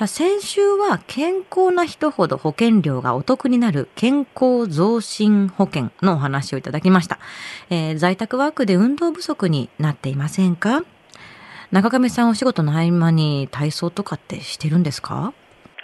さあ、先週は健康な人ほど保険料がお得になる健康増進保険のお話をいただきました。えー、在宅ワークで運動不足になっていませんか？中亀さんお仕事の合間に体操とかってしてるんですか？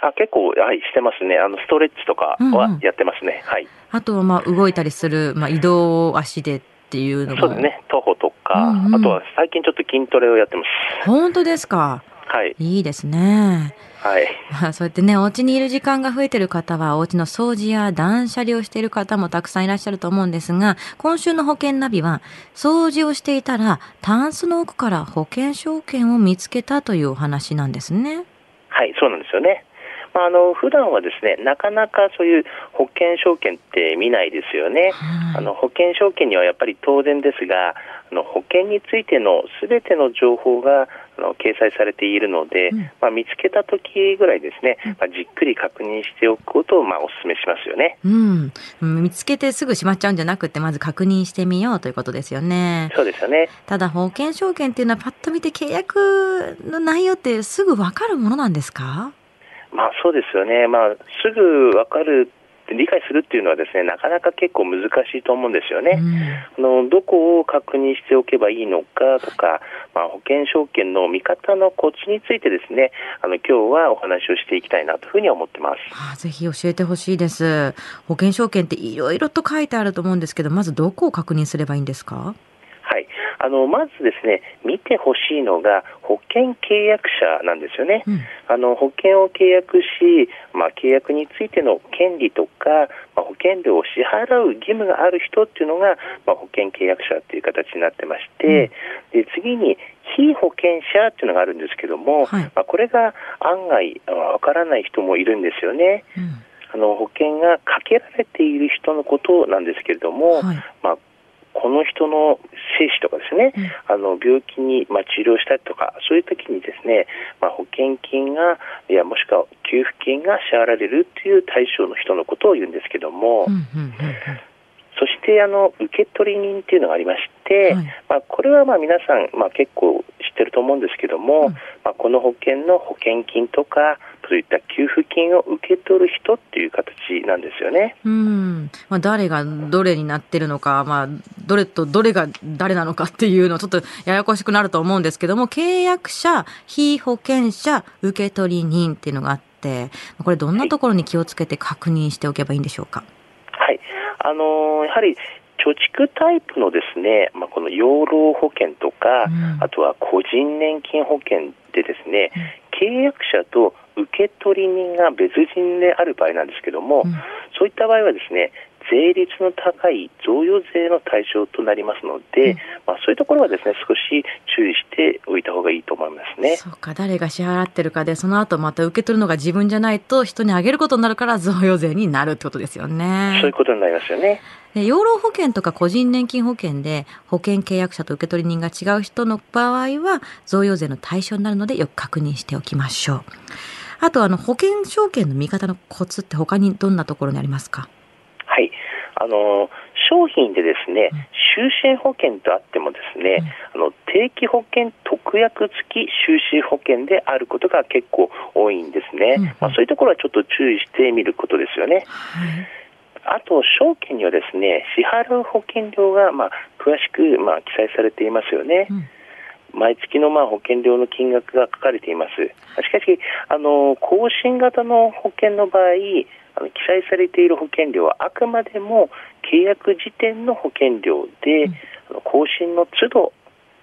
あ結構、はい、してますね。あの、ストレッチとかはやってますね。うんうん、はい。あとは、まあ、動いたりする、まあ、移動足でっていうのも。そうですね。徒歩とか、うんうん、あとは最近ちょっと筋トレをやってます。本当ですか？はい。いいですね。はい。まあ、そうやってね、お家にいる時間が増えてる方は、お家の掃除や断捨離をしている方もたくさんいらっしゃると思うんですが、今週の保険ナビは、掃除をしていたら、タンスの奥から保険証券を見つけたというお話なんですね。はい、そうなんですよね。まあ、あの普段はですねなかなかそういう保険証券って見ないですよね、あの保険証券にはやっぱり当然ですがあの保険についてのすべての情報があの掲載されているので、うん、まあ、見つけた時ぐらいですね、まあ、じっくり確認しておくことをまあお勧めしますよね、うん、見つけてすぐしまっちゃうんじゃなくてまず確認してみようということですよね。そうですよね。ただ保険証券っていうのはパッと見て契約の内容ってすぐ分かるものなんですかまあそうですよね、まあ、すぐ分かる理解するっていうのはですねなかなか結構難しいと思うんですよね。うん、あのどこを確認しておけばいいのかとか、まあ、保険証券の見方のコツについてですねあの今日はお話をしていきたいなというふうに思ってます。あぜひ教えてほしいです。保険証券っていろいろと書いてあると思うんですけどまずどこを確認すればいいんですか？あのまずですね見てほしいのが保険契約者なんですよね、うん、あの保険を契約し、まあ、契約についての権利とか、まあ、保険料を支払う義務がある人っていうのが、まあ、保険契約者っていう形になってまして、うん、で次に非保険者っていうのがあるんですけども、はい、まあ、これが案外わからない人もいるんですよね。うん。あの保険がかけられている人のことなんですけれども、はい、まあ、この人の生死とかですね、うん、あの病気に、まあ、治療したりとかそういう時にですね、まあ、保険金がいやもしくは給付金が支払われるという対象の人のことを言うんですけども、そしてあの受取人というのがありまして、はい、まあ、これはまあ皆さん、まあ、結構知ってると思うんですけども、うん、まあ、この保険の保険金とかそういった給付金を受け取る人っていう形なんですよね。うん、まあ、誰がどれになってるのか、まあ、どれとどれが誰なのかっていうのちょっとややこしくなると思うんですけども契約者被保険者受取人っていうのがあってこれどんなところに気をつけて確認しておけばいいんでしょうか？はい、あのー、やはり貯蓄タイプのですね、まあ、この養老保険とか、うん、あとは個人年金保険でですね、うん、契約者と受取人が別人である場合なんですけども、うん、そういった場合はですね税率の高い贈与税の対象となりますので、うん、まあ、そういうところはですね少し注意しておいた方がいいと思いますね。そうか誰が支払ってるかでその後また受け取るのが自分じゃないと人にあげることになるから贈与税になるってことですよね。そういうことになりますよね。で養老保険とか個人年金保険で保険契約者と受取人が違う人の場合は贈与税の対象になるのでよく確認しておきましょう。あとあの保険証券の見方のコツって他にどんなところにありますか？はいあの商品でですね、就寝保険とあってもですね、うん、あの定期保険特約付き就寝保険であることが結構多いんですね、うん、まあ、そういうところはちょっと注意してみることですよね。はい。あと、証券にはですね支払う保険料がまあ詳しくまあ記載されていますよね。うん毎月のまあ保険料の金額が書かれています。しかし、あの更新型の保険の場合、あの記載されている保険料はあくまでも契約時点の保険料で、うん、更新の都度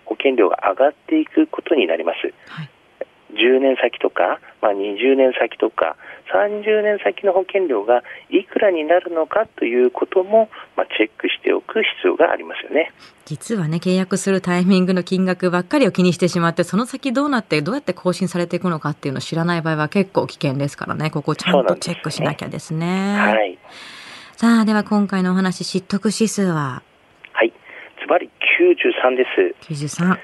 保険料が上がっていくことになります。はい10年先とか、まあ、20年先とか30年先の保険料がいくらになるのかということも、まあ、チェックしておく必要がありますよね実はね契約するタイミングの金額ばっかりを気にしてしまってその先どうなってどうやって更新されていくのかっていうのを知らない場合は結構危険ですからねここちゃんとチェックしなきゃですね。すねはいさあ、では今回のお話、知得指数は？はい。ズバリ93です。93。は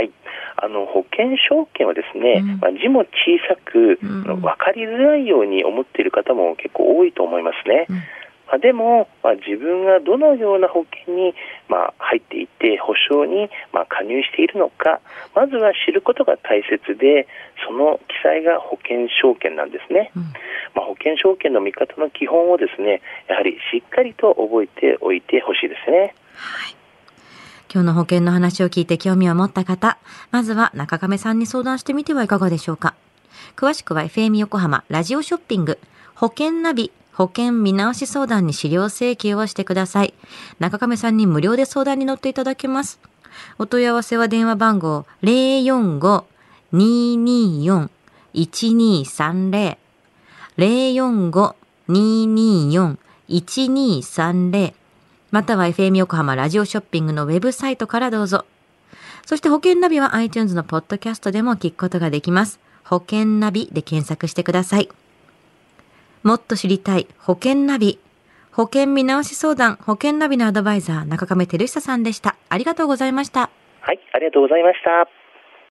い。あの保険証券はですね、うん、まあ、字も小さく、うん、分かりづらいように思っている方も結構多いと思いますね。うん、まあ、でも、まあ、自分がどのような保険に、まあ、入っていて保証に、まあ、加入しているのかまずは知ることが大切でその記載が保険証券なんですね。まあ、保険証券の見方の基本をですねやはりしっかりと覚えておいてほしいですね。はい今日の保険の話を聞いて興味を持った方、まずは中亀さんに相談してみてはいかがでしょうか。詳しくは FM 横浜ラジオショッピング保険ナビ保険見直し相談に資料請求をしてください。中亀さんに無料で相談に乗っていただけます。お問い合わせは電話番号045-224-1230 045-224-1230または FM 横浜ラジオショッピングのウェブサイトからどうぞ。そして保険ナビは iTunes のポッドキャストでも聞くことができます。保険ナビで検索してください。もっと知りたい保険ナビ。保険見直し相談、保険ナビのアドバイザー、中亀照久さんでした。ありがとうございました。はい、ありがとうございました。